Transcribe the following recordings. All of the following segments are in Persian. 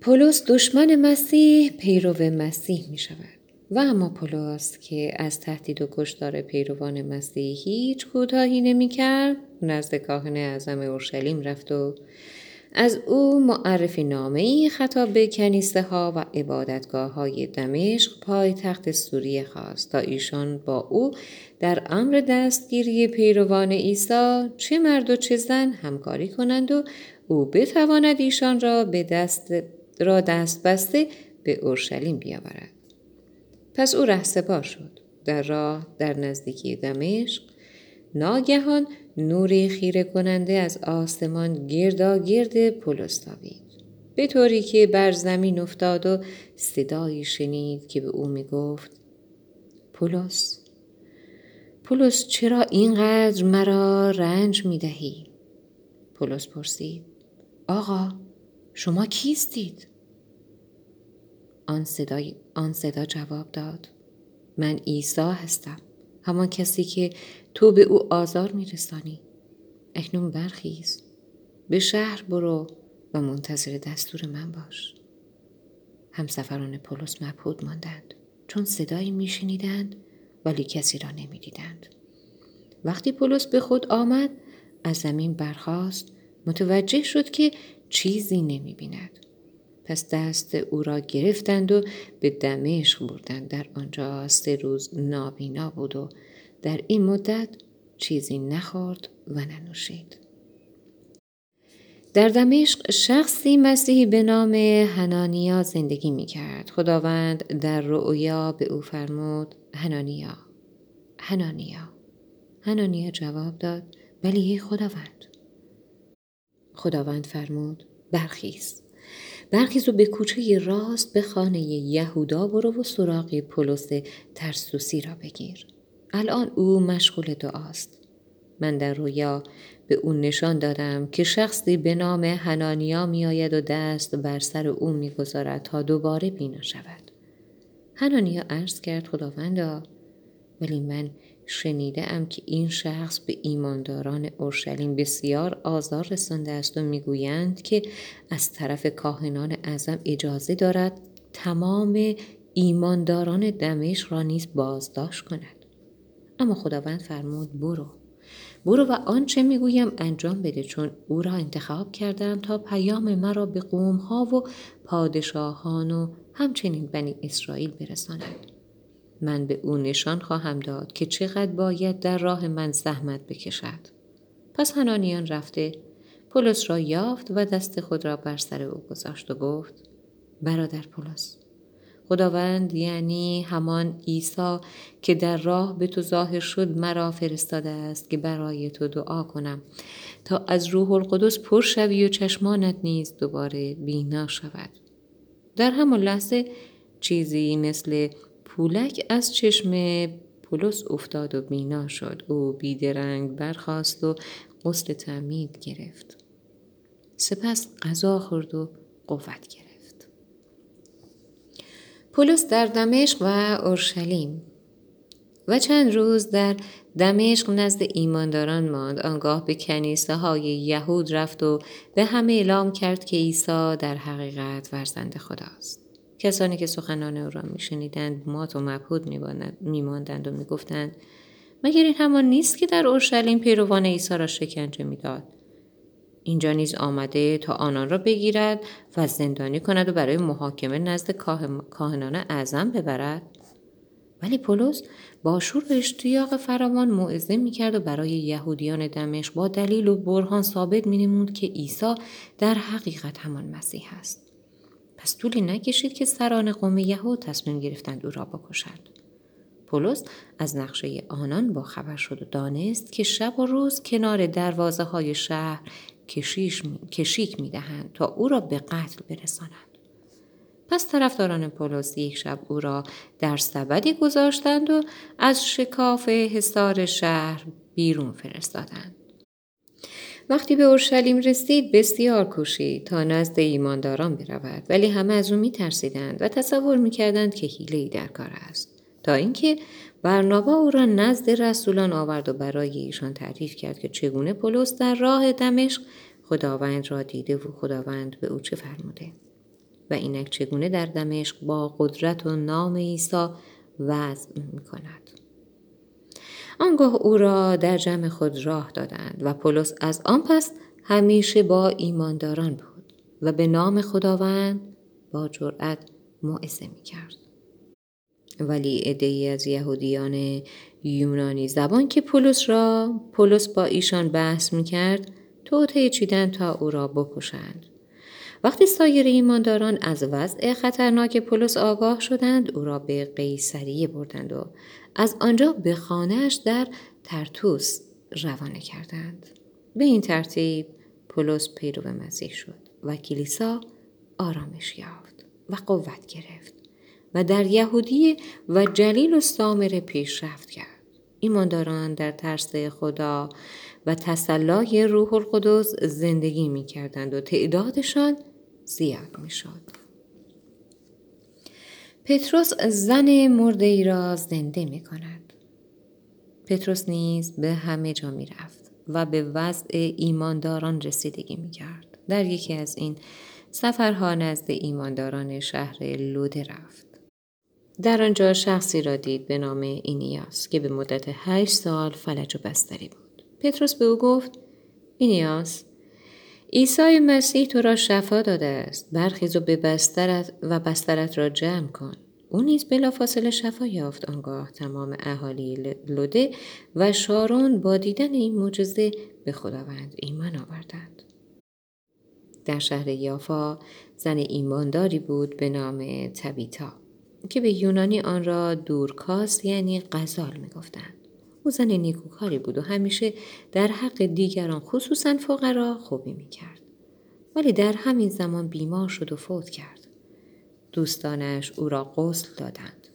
پولس دشمن مسیح پیرو مسیح می شود. و اما پولس که از تهدید و کشتار پیروان مسیح هیچ کوتاهی نمی کرد نزد کاهن اعظم اورشلیم رفت و از او معرفی نامه ای خطاب به کنیسته ها و عبادتگاه های دمشق پای تخت سوریه خواست تا ایشان با او در امر دستگیری پیروان عیسی چه مرد و چه زن همکاری کنند و او بتواند ایشان را به دست را دست بسته به اورشلیم بیاورد. پس او ره شد. در راه در نزدیکی دمشق ناگهان نوری خیره کننده از آسمان گردا گرد پولس تابید. به طوری که بر زمین افتاد و صدایی شنید که به او می گفت پولس پولس چرا اینقدر مرا رنج می دهی؟ پولس پرسید آقا شما کیستید؟ آن, صدای آن صدا جواب داد. من عیسی هستم. همان کسی که تو به او آزار میرسانی. اکنون برخیز. به شهر برو و منتظر دستور من باش. همسفران پولس مبهود ماندند. چون صدایی میشنیدند ولی کسی را نمی‌دیدند. وقتی پولس به خود آمد از زمین برخاست متوجه شد که چیزی نمی بیند. پس دست او را گرفتند و به دمشق بردند در آنجا سه روز نابینا بود و در این مدت چیزی نخورد و ننوشید. در دمشق شخصی مسیحی به نام هنانیا زندگی می کرد. خداوند در رؤیا به او فرمود هنانیا هنانیا هنانیا جواب داد ولی خداوند خداوند فرمود برخیز. برخیز و به کوچه راست به خانه یهودا برو و سراغ پولس ترسوسی را بگیر. الان او مشغول دعاست. من در رویا به او نشان دادم که شخصی به نام هنانیا میآید و دست بر سر او می‌گذارد تا دوباره بینا شود. هنانیا عرض کرد خداوندا ولی من شنیده ام که این شخص به ایمانداران اورشلیم بسیار آزار رسانده است و می‌گویند که از طرف کاهنان اعظم اجازه دارد تمام ایمانداران دمشق را نیز بازداشت کند. اما خداوند فرمود برو. برو و آنچه می‌گویم انجام بده چون او را انتخاب کردم تا پیام مرا به قومها و پادشاهان و همچنین بنی اسرائیل برساند. من به او نشان خواهم داد که چقدر باید در راه من زحمت بکشد. پس هنانیان رفته پولس را یافت و دست خود را بر سر او گذاشت و گفت برادر پولس خداوند یعنی همان عیسی که در راه به تو ظاهر شد مرا فرستاده است که برای تو دعا کنم تا از روح القدس پر شوی و چشمانت نیز دوباره بینا شود در همان لحظه چیزی مثل پولک از چشم پولس افتاد و بینا شد. او بیدرنگ برخاست و غسل تعمید گرفت. سپس غذا خورد و قوت گرفت. پولس در دمشق و اورشلیم و چند روز در دمشق نزد ایمانداران ماند. آنگاه به کنیسه های یهود رفت و به همه اعلام کرد که عیسی در حقیقت فرزند خداست. کسانی که سخنان او را میشنیدند مات و مبهود میماندند و می‌گفتند مگر این همان نیست که در اورشلیم پیروان عیسی را شکنجه می‌داد؟ اینجا نیز آمده تا آنان را بگیرد و زندانی کند و برای محاکمه نزد کاهنان اعظم ببرد. ولی پولس با شور و اشتیاق فراوان موعظه می‌کرد و برای یهودیان دمشق با دلیل و برهان ثابت مینمود که عیسی در حقیقت همان مسیح است. پس طولی نکشید که سران قوم یهود تصمیم گرفتند او را بکشند پولس از نقشه آنان با خبر شد و دانست که شب و روز کنار دروازه های شهر کشیش کشیک می دهند تا او را به قتل برسانند. پس طرفداران پولس یک شب او را در سبدی گذاشتند و از شکاف حصار شهر بیرون فرستادند. وقتی به اورشلیم رسید بسیار کوشید تا نزد ایمانداران برود ولی همه از او میترسیدند و تصور می‌کردند که حیله ای در کار است تا اینکه برنابا او را نزد رسولان آورد و برای ایشان تعریف کرد که چگونه پولس در راه دمشق خداوند را دیده و خداوند به او چه فرموده و اینک چگونه در دمشق با قدرت و نام عیسی وضع می کند. آنگاه او را در جمع خود راه دادند و پولس از آن پس همیشه با ایمانداران بود و به نام خداوند با جرأت موعظه می کرد. ولی عدهای از یهودیان یونانی زبان که پولس را پولس با ایشان بحث می کرد توطعه چیدن تا او را بکشند. وقتی سایر ایمانداران از وضع خطرناک پولس آگاه شدند او را به قیصریه بردند و از آنجا به خانهاش در ترتوس روانه کردند به این ترتیب پولس پیرو مسیح شد و کلیسا آرامش یافت و قوت گرفت و در یهودی و جلیل و سامر پیشرفت کرد ایمانداران در ترس خدا و تسلای روح القدس زندگی می کردند و تعدادشان زیاد می شد. پتروس زن مرده ای را زنده می کند. پتروس نیز به همه جا می رفت و به وضع ایمانداران رسیدگی می کرد. در یکی از این سفرها نزد ایمانداران شهر لوده رفت. در آنجا شخصی را دید به نام اینیاس که به مدت هشت سال فلج و بستری بود. پتروس به او گفت اینیاس عیسی مسیح تو را شفا داده است. برخیز و به بسترت و بسترت را جمع کن. او نیز بلافاصله شفا یافت. آنگاه تمام اهالی لوده و شارون با دیدن این معجزه به خداوند ایمان آوردند. در شهر یافا زن ایمانداری بود به نام تبیتا که به یونانی آن را دورکاس یعنی غزال می‌گفتند. او زن نیکوکاری بود و همیشه در حق دیگران خصوصا فقرا خوبی می‌کرد. ولی در همین زمان بیمار شد و فوت کرد. دوستانش او را غسل دادند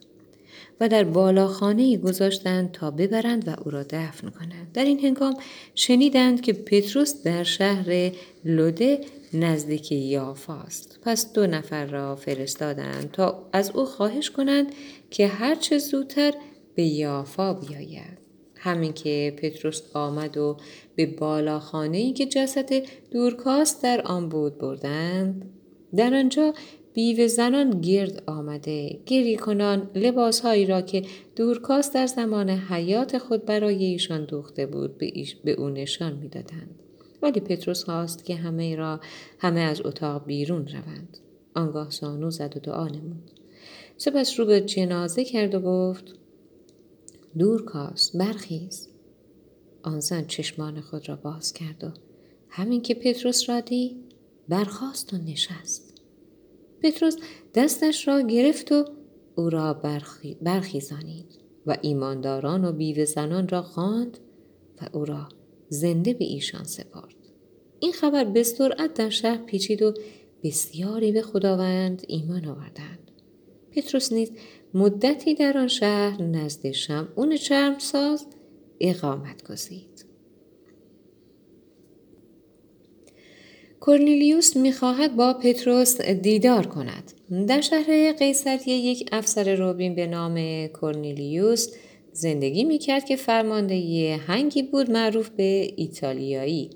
و در بالاخانه گذاشتند تا ببرند و او را دفن کنند. در این هنگام شنیدند که پتروس در شهر لوده نزدیک یافاست پس دو نفر را فرستادند تا از او خواهش کنند که هرچه زودتر به یافا بیاید. همین که پتروس آمد و به بالاخانه ای که جسد دورکاست در آن بود بردند. در آنجا بیوه زنان گرد آمده گری کنان لباسهایی را که دورکاست در زمان حیات خود برای ایشان دوخته بود به, ایش به او نشان می‌دادند. ولی پتروس خواست که همه را همه از اتاق بیرون روند. آنگاه سانو زد و دعا نمود. سپس رو به جنازه کرد و گفت دور کاست برخیز. آن زن چشمان خود را باز کرد و همین که پتروس را دید برخاست و نشست. پتروس دستش را گرفت و او را برخی برخیزانید و ایمانداران و بیوه زنان را خواند و او را زنده به ایشان سپارد این خبر به سرعت در شهر پیچید و بسیاری به خداوند ایمان آوردند. پتروس نیز مدتی در آن شهر نزد شمعون چرمساز اقامت گزید. کورنیلیوس می‌خواهد با پتروس دیدار کند. در شهر قیصریه یک افسر روبین به نام کورنیلیوس زندگی می‌کرد که فرمانده هنگی بود معروف به ایتالیایی.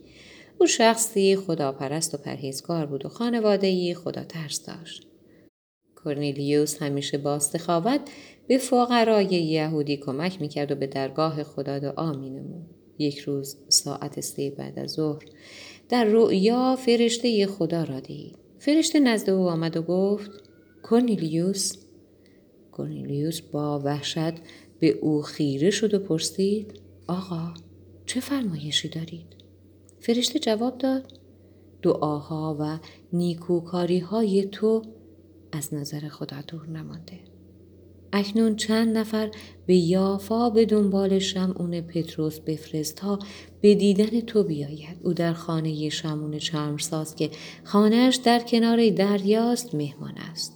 او شخصی خداپرست و پرهیزگار بود و خانواده خدا ترس داشت. کورنیلیوس همیشه با استخاوت به فقرای یهودی کمک می‌کرد و به درگاه خدا دعا مینمود. یک روز ساعت سه بعد از ظهر در رؤیا فرشته خدا را دید. فرشته نزد او آمد و گفت کورنیلیوس کورنیلیوس با وحشت به او خیره شد و پرسید آقا چه فرمایشی دارید؟ فرشته جواب داد دعاها و نیکوکاری های تو از نظر خدا دور نمانده. اکنون چند نفر به یافا به دنبال شمعون پتروس بفرست تا به دیدن تو بیاید. او در خانه شمعون چرمساز که خانهش در کنار دریاست مهمان است.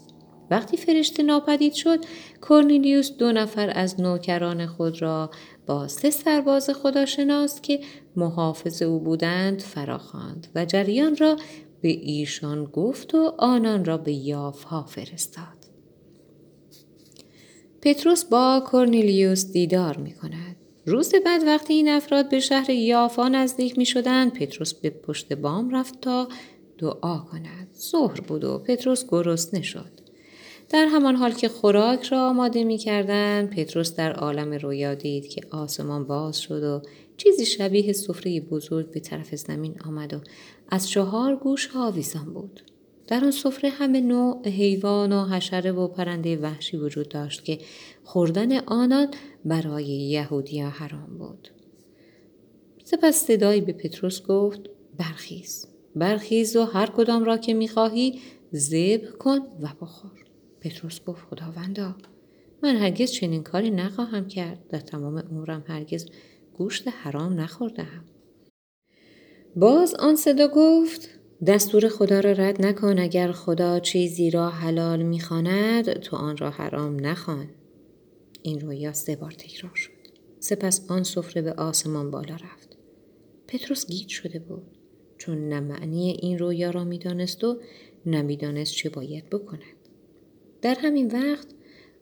وقتی فرشته ناپدید شد کورنیلیوس دو نفر از نوکران خود را با سه سرباز خداشناس که محافظ او بودند فراخواند و جریان را به ایشان گفت و آنان را به یافها فرستاد. پتروس با کورنیلیوس دیدار می کند. روز بعد وقتی این افراد به شهر یافا نزدیک می شدند پتروس به پشت بام رفت تا دعا کند ظهر بود و پتروس گرسنه شد در همان حال که خوراک را آماده می کردن، پتروس در عالم رویا دید که آسمان باز شد و چیزی شبیه سفره بزرگ به طرف زمین آمد و از چهار گوش آویزان بود. در آن سفره همه نوع حیوان و حشره و پرنده وحشی وجود داشت که خوردن آنان برای یهودیا حرام بود. سپس صدایی به پتروس گفت برخیز برخیز و هر کدام را که می‌خواهی ذبح کن و بخور پتروس گفت خداوندا من هرگز چنین کاری نخواهم کرد در تمام عمرم هرگز گوشت حرام نخوردم باز آن صدا گفت دستور خدا را رد نکن اگر خدا چیزی را حلال می‌خواند تو آن را حرام نخوان. این رویا سه بار تکرار شد. سپس آن سفره به آسمان بالا رفت. پتروس گیج شده بود. چون نه معنی این رویا را می‌دانست و نمی‌دانست چه باید بکند. در همین وقت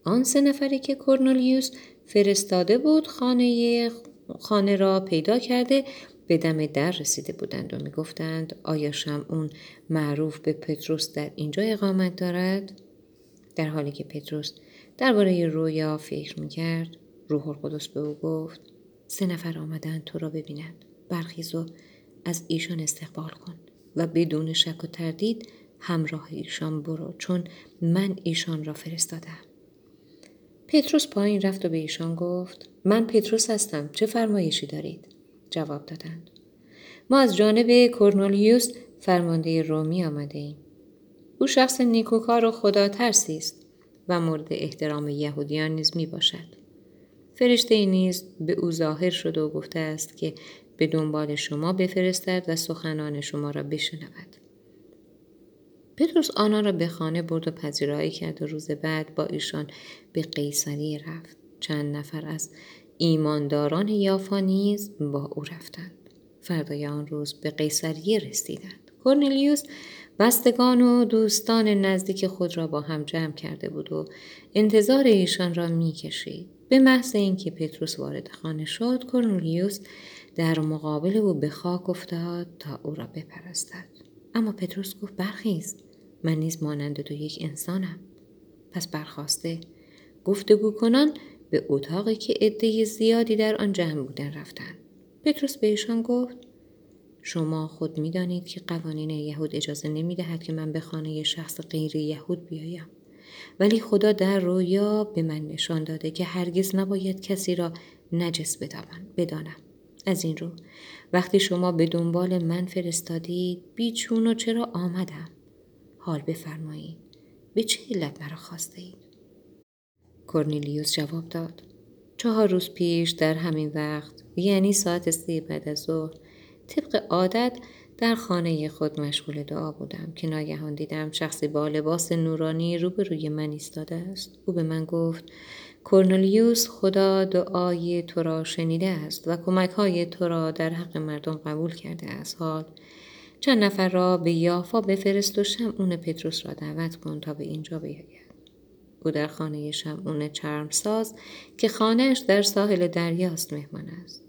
آن سه نفری که کورنولیوس فرستاده بود خانه خانه را پیدا کرده به دم در رسیده بودند و می‌گفتند آیا اون معروف به پتروس در اینجا اقامت دارد؟ در حالی که پتروس درباره رویا فکر می‌کرد روح القدس به او گفت سه نفر آمدند تو را ببینند برخیز و از ایشان استقبال کن و بدون شک و تردید همراه ایشان برو چون من ایشان را فرستادم. پتروس پایین رفت و به ایشان گفت من پتروس هستم چه فرمایشی دارید؟ جواب دادند. ما از جانب کورنولیوس فرمانده رومی آمده ایم. او شخص نیکوکار و خدا ترسی است و مورد احترام یهودیان نیز می باشد. فرشته نیز به او ظاهر شده و گفته است که به دنبال شما بفرستد و سخنان شما را بشنود. پتروس آنها را به خانه برد و پذیرایی کرد و روز بعد با ایشان به قیصری رفت. چند نفر از ایمانداران یافا نیز با او رفتند. فردای آن روز به قیصریه رسیدند. کورنلیوس بستگان و دوستان نزدیک خود را با هم جمع کرده بود و انتظار ایشان را می‌کشید. به محض اینکه پتروس وارد خانه شد کورنلیوس در مقابل او به خاک افتاد تا او را بپرستد. اما پتروس گفت برخیز من نیز مانند تو یک انسانم. پس برخواسته گفتگو کنان به اتاقی که عده زیادی در آن جمع بودن رفتند پتروس به ایشان گفت شما خود می‌دانید که قوانین یهود اجازه نمی دهد که من به خانه شخص غیر یهود بیایم. ولی خدا در رویا به من نشان داده که هرگز نباید کسی را نجس بدانم از این رو وقتی شما به دنبال من فرستادید بیچون و چرا آمدم؟ حال بفرمایید. به چه علت مرا خواسته اید؟ کورنیلیوس جواب داد. چهار روز پیش در همین وقت یعنی ساعت سه بعد از ظهر طبق عادت در خانه خود مشغول دعا بودم که ناگهان دیدم شخصی با لباس نورانی روبروی من ایستاده است. او به من گفت کورنلیوس خدا دعای تو را شنیده است و کمک های تو را در حق مردم قبول کرده است. حال چند نفر را به یافا بفرست و شمعون پتروس را دعوت کن تا به اینجا بیاید. او در خانه شمعون چرمساز که خانهش در ساحل دریاست مهمان است.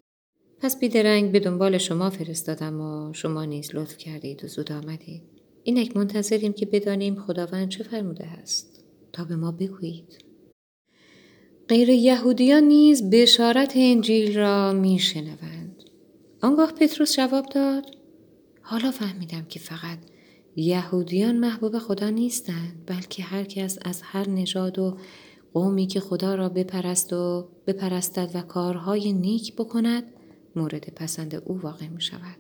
پس بیدرنگ به دنبال شما فرستادم و شما نیز لطف کردید و زود آمدید. اینک منتظریم که بدانیم خداوند چه فرموده است. تا به ما بگویید. غیر یهودیان نیز بشارت انجیل را می شنوند. آنگاه پتروس جواب داد حالا فهمیدم که فقط یهودیان محبوب خدا نیستند بلکه هر کس از هر نژاد و قومی که خدا را بپرست و بپرستد و کارهای نیک بکند مورد پسند او واقع می شود.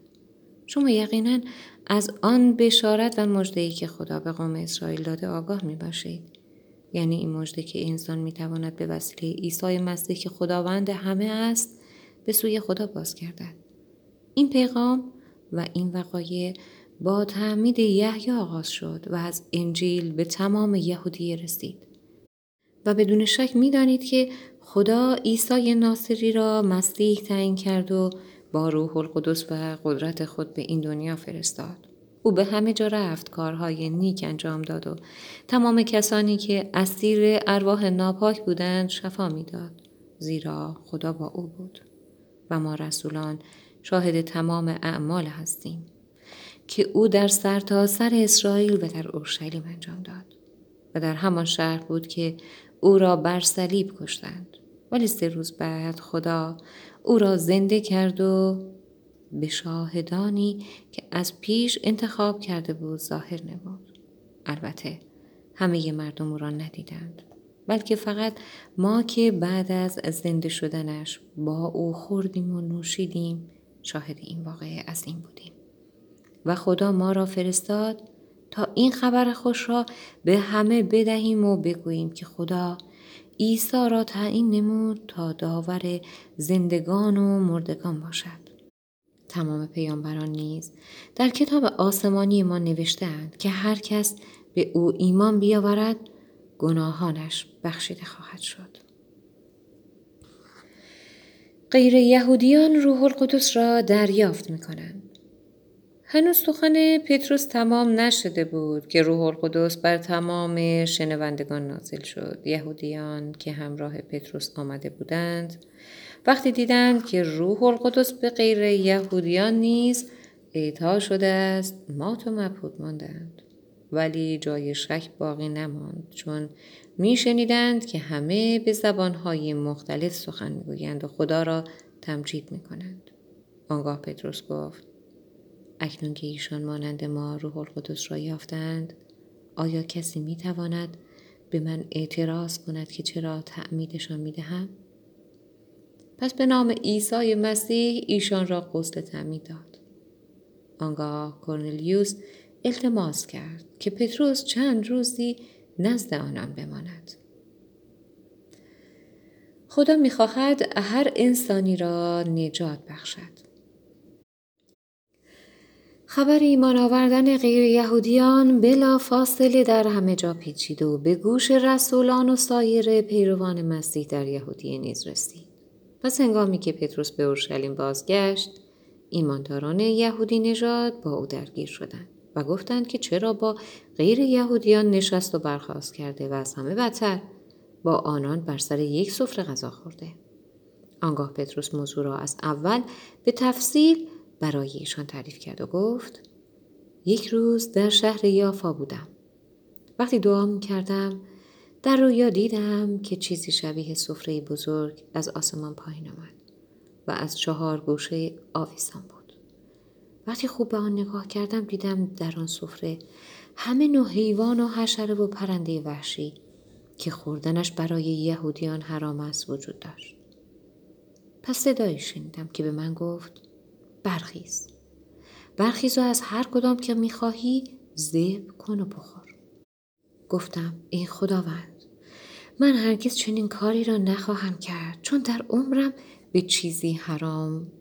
شما یقینا از آن بشارت و مجدهی که خدا به قوم اسرائیل داده آگاه می باشید. یعنی این مژده که انسان می‌تواند به وسیله عیسی مسیح که خداوند همه است به سوی خدا باز گردد این پیغام و این وقایع با تعمید یحیی آغاز شد و از انجیل به تمام یهودیه رسید. و بدون شک می‌دانید که خدا عیسی ناصری را مسیح تعیین کرد و با روح القدس و قدرت خود به این دنیا فرستاد. او به همه جا رفت کارهای نیک انجام داد و تمام کسانی که اسیر ارواح ناپاک بودند شفا می‌داد زیرا خدا با او بود. و ما رسولان شاهد تمام اعمال هستیم. که او در سرتاسر سر اسرائیل و در اورشلیم انجام داد. و در همان شهر بود که او را بر صلیب کشتند. ولی سه روز بعد خدا او را زنده کرد و به شاهدانی که از پیش انتخاب کرده بود ظاهر نمود. البته همه مردم او را ندیدند بلکه فقط ما که بعد از زنده شدنش با او خوردیم و نوشیدیم شاهد این واقعه از این بودیم. و خدا ما را فرستاد تا این خبر خوش را به همه بدهیم و بگوییم که خدا عیسی را تعیین نمود تا داور زندگان و مردگان باشد تمام پیامبران نیز در کتاب آسمانی ما نوشتهاند که هر کس به او ایمان بیاورد گناهانش بخشیده خواهد شد. غیر یهودیان روح القدس را دریافت می کنند. هنوز سخن پتروس تمام نشده بود که روح القدس بر تمام شنوندگان نازل شد. یهودیان که همراه پتروس آمده بودند وقتی دیدند که روح القدس به غیر یهودیان نیز اعطا شده است مات و مبهوت ماندند. ولی جای شک باقی نماند چون میشنیدند که همه به زبانهای مختلف سخن می‌گویند و خدا را تمجید می‌کنند آنگاه پتروس گفت اکنون که ایشان مانند ما روح القدس را یافتند آیا کسی می‌تواند به من اعتراض کند که چرا تعمیدشان می‌دهم پس به نام عیسی مسیح ایشان را غسل تعمید داد آنگاه کرنلیوس التماس کرد که پتروس چند روزی نزد آنان بماند. خدا می‌خواهد هر انسانی را نجات بخشد. خبر ایمان آوردن غیر یهودیان بلا فاصله در همه جا پیچید و به گوش رسولان و سایر پیروان مسیح در یهودیه نیز رسید. پس هنگامی که پتروس به اورشلیم بازگشت، ایمانداران یهودی نژاد با او درگیر شدند. و گفتند که چرا با غیر یهودیان نشست و برخواست کرده و از همه بدتر با آنان بر سر یک سفره غذا خورده. آنگاه پتروس موضوع را از اول به تفصیل برای ایشان تعریف کرد و گفت یک روز در شهر یافا بودم. وقتی دعا می کردم در رویا دیدم که چیزی شبیه سفره بزرگ از آسمان پایین آمد و از چهار گوشه آویزان بود. وقتی خوب به آن نگاه کردم دیدم در آن سفره همه نوع حیوان و حشره و پرنده وحشی که خوردنش برای یهودیان حرام است وجود داشت. پس صدایی شنیدم که به من گفت برخیز. برخیز و از هر کدام که می‌خواهی زیب کن و بخور. گفتم ای خداوند من هرگز چنین کاری را نخواهم کرد چون در عمرم به چیزی حرام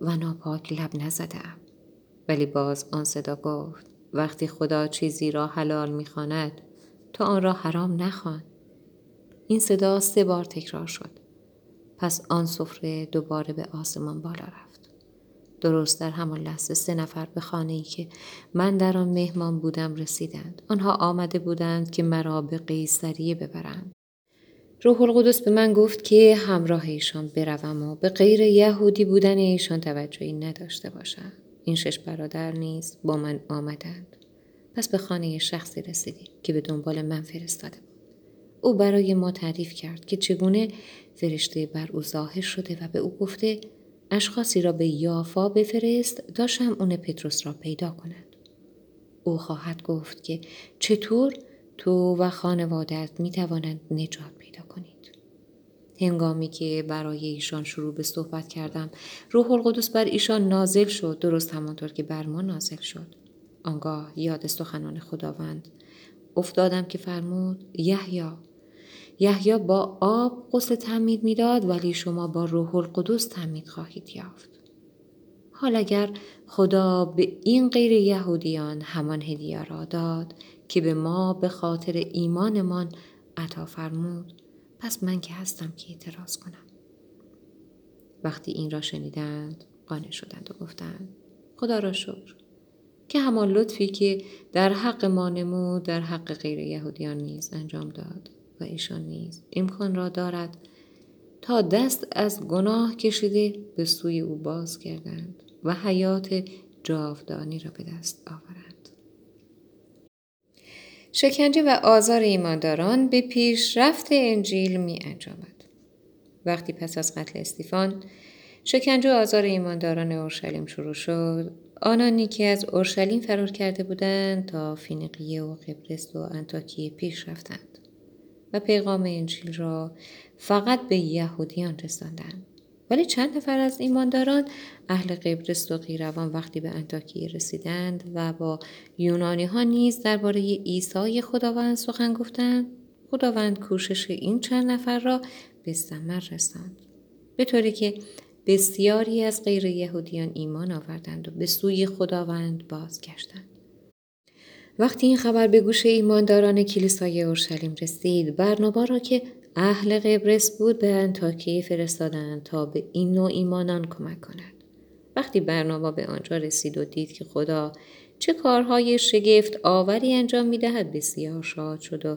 و ناپاک لب نزدم. ولی باز آن صدا گفت وقتی خدا چیزی را حلال می‌خواند تو آن را حرام نخوان این صدا سه بار تکرار شد پس آن سفره دوباره به آسمان بالا رفت درست در همان لحظه سه نفر به خانه ای که من در آن مهمان بودم رسیدند. آنها آمده بودند که مرا به قیصریه ببرند. روح القدس به من گفت که همراه ایشان بروم و به غیر یهودی بودن ایشان توجهی نداشته باشم. این شش برادر نیز با من آمدند. پس به خانه شخصی رسیدیم که به دنبال من فرستاده بود. او برای ما تعریف کرد که چگونه فرشته بر او ظاهر شده و به او گفته اشخاصی را به یافا بفرست تا اون پتروس را پیدا کند. او خواهد گفت که چطور تو و خانوادت می توانند نجات پیدا کنید. هنگامی که برای ایشان شروع به صحبت کردم روح القدس بر ایشان نازل شد درست همانطور که بر ما نازل شد. آنگاه یاد سخنان خداوند افتادم که فرمود یحیی یحیی با آب غسل تعمید می‌داد ولی شما با روح القدس تعمید خواهید یافت. حال اگر خدا به این غیر یهودیان همان هدیه را داد که به ما به خاطر ایمانمان عطا فرمود پس من که هستم که اعتراض کنم. وقتی این را شنیدند قانع شدند و گفتند خدا را شکر. که همان لطفی که در حق ما نمود در حق غیر یهودیان نیز انجام داد. و ایشان نیز امکان را دارد تا دست از گناه کشیده به سوی او باز کردند و حیات جاودانی را به دست آورند. شکنجه و آزار ایمانداران به پیشرفت انجیل می انجامد. وقتی پس از قتل استیفان شکنجه و آزار ایمانداران اورشلیم شروع شد آنانی که از اورشلیم فرار کرده بودند تا فینیقیه و قبرس و انتاکیه پیش رفتند و پیغام انجیل را فقط به یهودیان رساندند ولی چند نفر از ایمانداران اهل قبرس و قیروان وقتی به انتاکیه رسیدند و با یونانی ها نیز درباره عیسی خداوند سخن گفتند خداوند کوشش این چند نفر را به ثمر رساند به طوری که بسیاری از غیر یهودیان ایمان آوردند و به سوی خداوند بازگشتند. وقتی این خبر به گوش ایمانداران کلیسای اورشلیم رسید برنابا را که اهل قبرس بود به انتاکیه فرستادند تا به این نوع ایمانان کمک کند وقتی برنابا به آنجا رسید و دید که خدا چه کارهای شگفت آوری انجام می دهد بسیار شاد شد و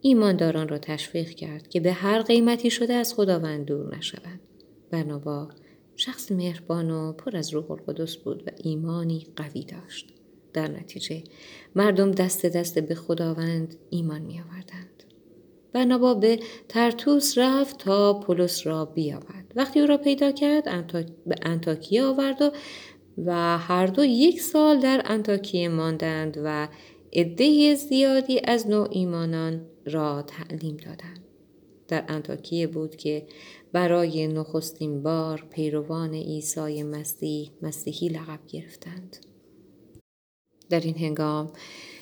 ایمانداران را تشویق کرد که به هر قیمتی شده از خداوند دور نشوند. برنابا شخص مهربان و پر از روح القدس بود و ایمانی قوی داشت. در نتیجه مردم دست دست به خداوند ایمان می آوردند. برنابا به ترتوس رفت تا پولس را بیاورد. وقتی او را پیدا کرد به انتاکیه آورد و هر دو یک سال در انتاکیه ماندند و عده زیادی از نوع ایمانان را تعلیم دادند. در انتاکیه بود که برای نخستین بار پیروان عیسی مسیح مسیحی لقب گرفتند. در این هنگام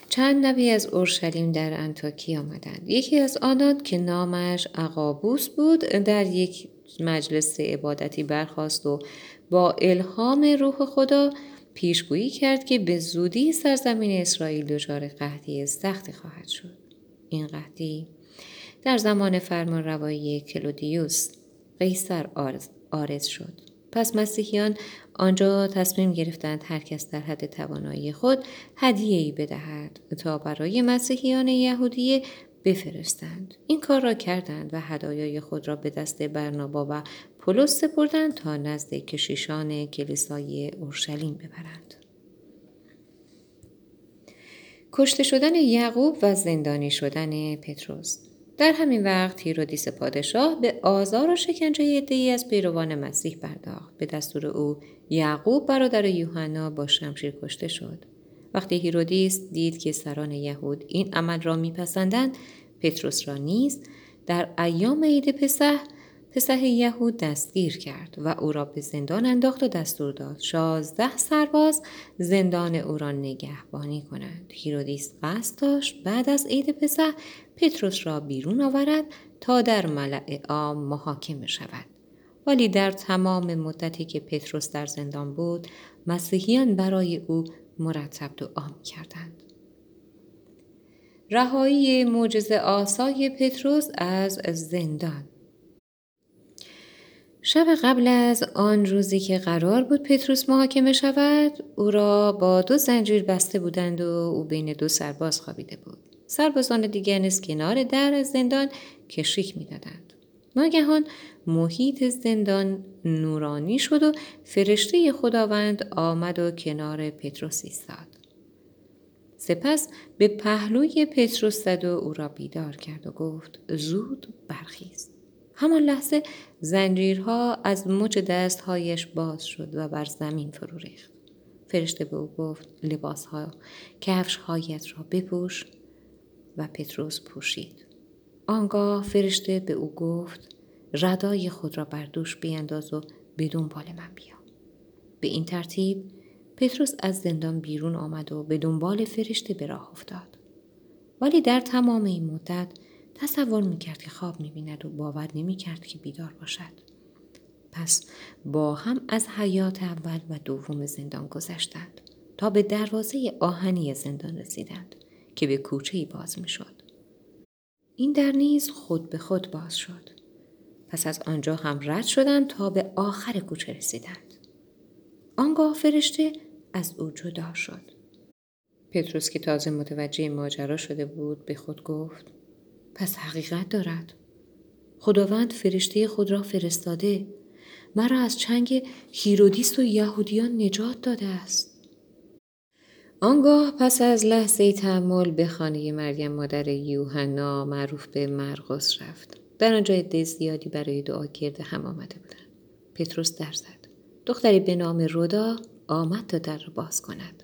چند نبی از اورشلیم در انتاکی آمدند. یکی از آنان که نامش عقابوس بود در یک مجلس عبادتی برخواست و با الهام روح خدا پیشگویی کرد که به زودی سرزمین اسرائیل دچار قحطی سختی خواهد شد. این قحطی در زمان فرمان روایی کلودیوس قیصر آرز شد. پس مسیحیان آنجا تصمیم گرفتند هر کس در حد توانایی خود هدیه ای بدهد تا برای مسیحیان یهودی بفرستند. این کار را کردند و هدایای خود را به دست برنابا و پولس سپردند تا نزد کشیشان کلیسای اورشلیم ببرند. کشته شدن یعقوب و زندانی شدن پطرس در همین وقت هیرودیس پادشاه به آزار و شکنجه عدهای از پیروان مسیح پرداخت. به دستور او یعقوب برادر یوحنا با شمشیر کشته شد. وقتی هیرودیس دید که سران یهود این عمل را میپسندند پتروس را نیز در ایام عید پسح پسح یهود دستگیر کرد و او را به زندان انداخت و دستور داد شازده سرباز زندان او را نگهبانی کنند. هیرودیس قصد داشت بعد از عید پسح پتروس را بیرون آورد تا در ملع عام محاکمه شود. ولی در تمام مدتی که پتروس در زندان بود مسیحیان برای او مرتب دعا کردند رهایی معجزه آسای پتروس از زندان. شب قبل از آن روزی که قرار بود پتروس محاکمه شود او را با دو زنجیر بسته بودند و او بین دو سرباز خوابیده بود. سربازان دیگر نیز کنار در زندان کشیک می‌دادند. ناگهان محیط زندان نورانی شد و فرشته خداوند آمد و کنار پتروس ایستاد. سپس به پهلوی پتروس زد و او را بیدار کرد و گفت زود برخیز. همان لحظه زنجیرها از مچ دستهایش باز شد و بر زمین فرو ریخت. فرشته به او گفت لباسها کفشهایت را بپوش. و پتروس پوشید. آنگاه فرشته به او گفت ردای خود را بر دوش بینداز و به دنبال من بیا. به این ترتیب پتروس از زندان بیرون آمد و به دنبال فرشته به راه افتاد. ولی در تمام این مدت تصور می‌کرد که خواب می‌بیند و باور نمی‌کرد که بیدار باشد پس با هم از حیات اول و دوم زندان گذشتند تا به دروازه آهنی زندان رسیدند که به کوچه باز می‌شد. این در نیز خود به خود باز شد. پس از آنجا هم رد شدند تا به آخر کوچه رسیدند. آنگاه فرشته از او جدا شد. پتروس که تازه متوجه ماجرا شده بود به خود گفت پس حقیقت دارد. خداوند فرشته خود را فرستاده. مرا از چنگ هیرودیس و یهودیان نجات داده است. آنگاه پس از لحظه تحمل به خانه مریم مادر یوحنا معروف به مرقس رفت. در آنجا عده زیادی برای دعا گرد هم آمده بودند. پتروس در زد. دختری به نام رودا آمد تا در را باز کند.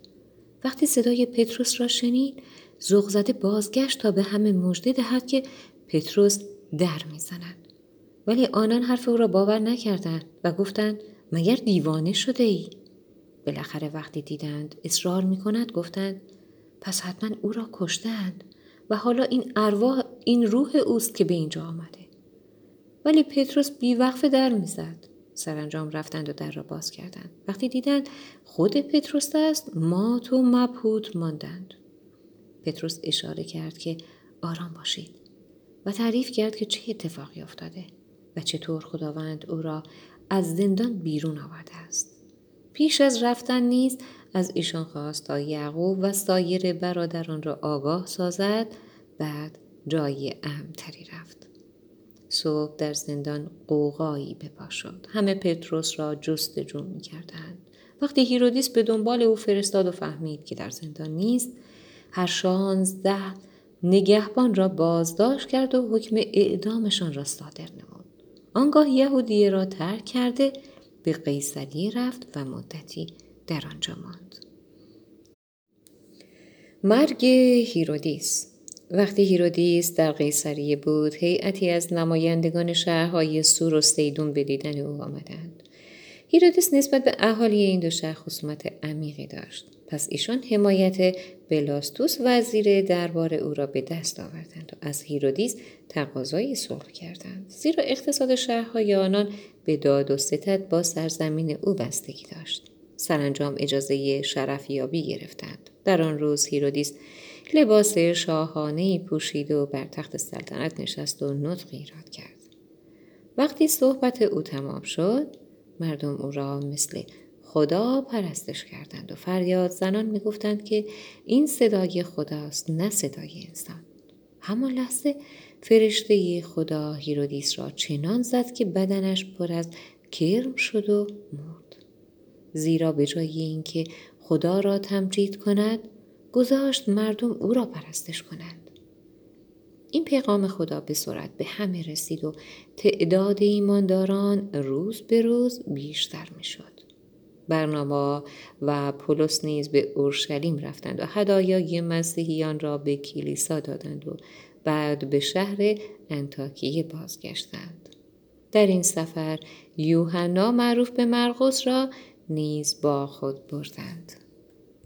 وقتی صدای پتروس را شنید ذوق بازگشت تا به همه مژده دهد که پتروس در می‌زند. ولی آنان حرف او را باور نکردند و گفتند مگر دیوانه شده ای؟ بالاخره وقتی دیدند اصرار می کند گفتند پس حتما او را کشتند و حالا این ارواح این روح اوست که به اینجا آمده. ولی پتروس بیوقفه در می‌زد. سرانجام رفتند و در را باز کردند. وقتی دیدند خود پتروس است مات و مبهوت ماندند. پتروس اشاره کرد که آرام باشید و تعریف کرد که چه اتفاقی افتاده و چطور خداوند او را از زندان بیرون آورده است. پیش از رفتن نیز از ایشان خواست تا یعقوب و سایر برادران را آگاه سازد بعد جای امتری رفت. صبح در زندان قوقایی بپا شد همه پتروس را جستجو می کردند. وقتی هیرودیس به دنبال او فرستاد و فهمید که در زندان نیست هر شانزده نگهبان را بازداشت کرد و حکم اعدامشان را صادر نمود. آنگاه یهودیه را ترک کرده به قیصری رفت و مدتی در آنجا ماند. مرگ هیرودیس. وقتی هیرودیس در قیصریه بود هیئتی از نمایندگان شهرهای صور و صیدون به دیدن او آمدند. هیرودیس نسبت به اهالی این دو شهر خصومت عمیقی داشت. پس ایشان حمایت بلاستوس وزیر دربار او را به دست آوردند و از هیرودیس تقاضای صلح کردند. زیرا اقتصاد شهرهای آنان به داد و ستد با سرزمین او بستگی داشت. سرانجام اجازه شرفیابی گرفتند. در آن روز هیرودیس لباس شاهانه پوشید و بر تخت سلطنت نشست و نطقی ایراد کرد. وقتی صحبت او تمام شد مردم او را مثل خدا پرستش کردند و فریاد زنان می‌گفتند که این صدای خداست نه صدای انسان. همان لحظه فرشته خدا هیرودیس را چنان زد که بدنش پر از کرم شد و مرد. زیرا به جای اینکه خدا را تمجید کند گذاشت مردم او را پرستش کنند. این پیغام خدا به سرعت به همه رسید و تعداد ایمانداران روز به روز بیشتر می شد. برنامه و پولس نیز به اورشلیم رفتند و هدایای مسیحیان را به کلیسا دادند و بعد به شهر انتاکیه بازگشتند. در این سفر یوحنا معروف به مرقس را نیز با خود بردند.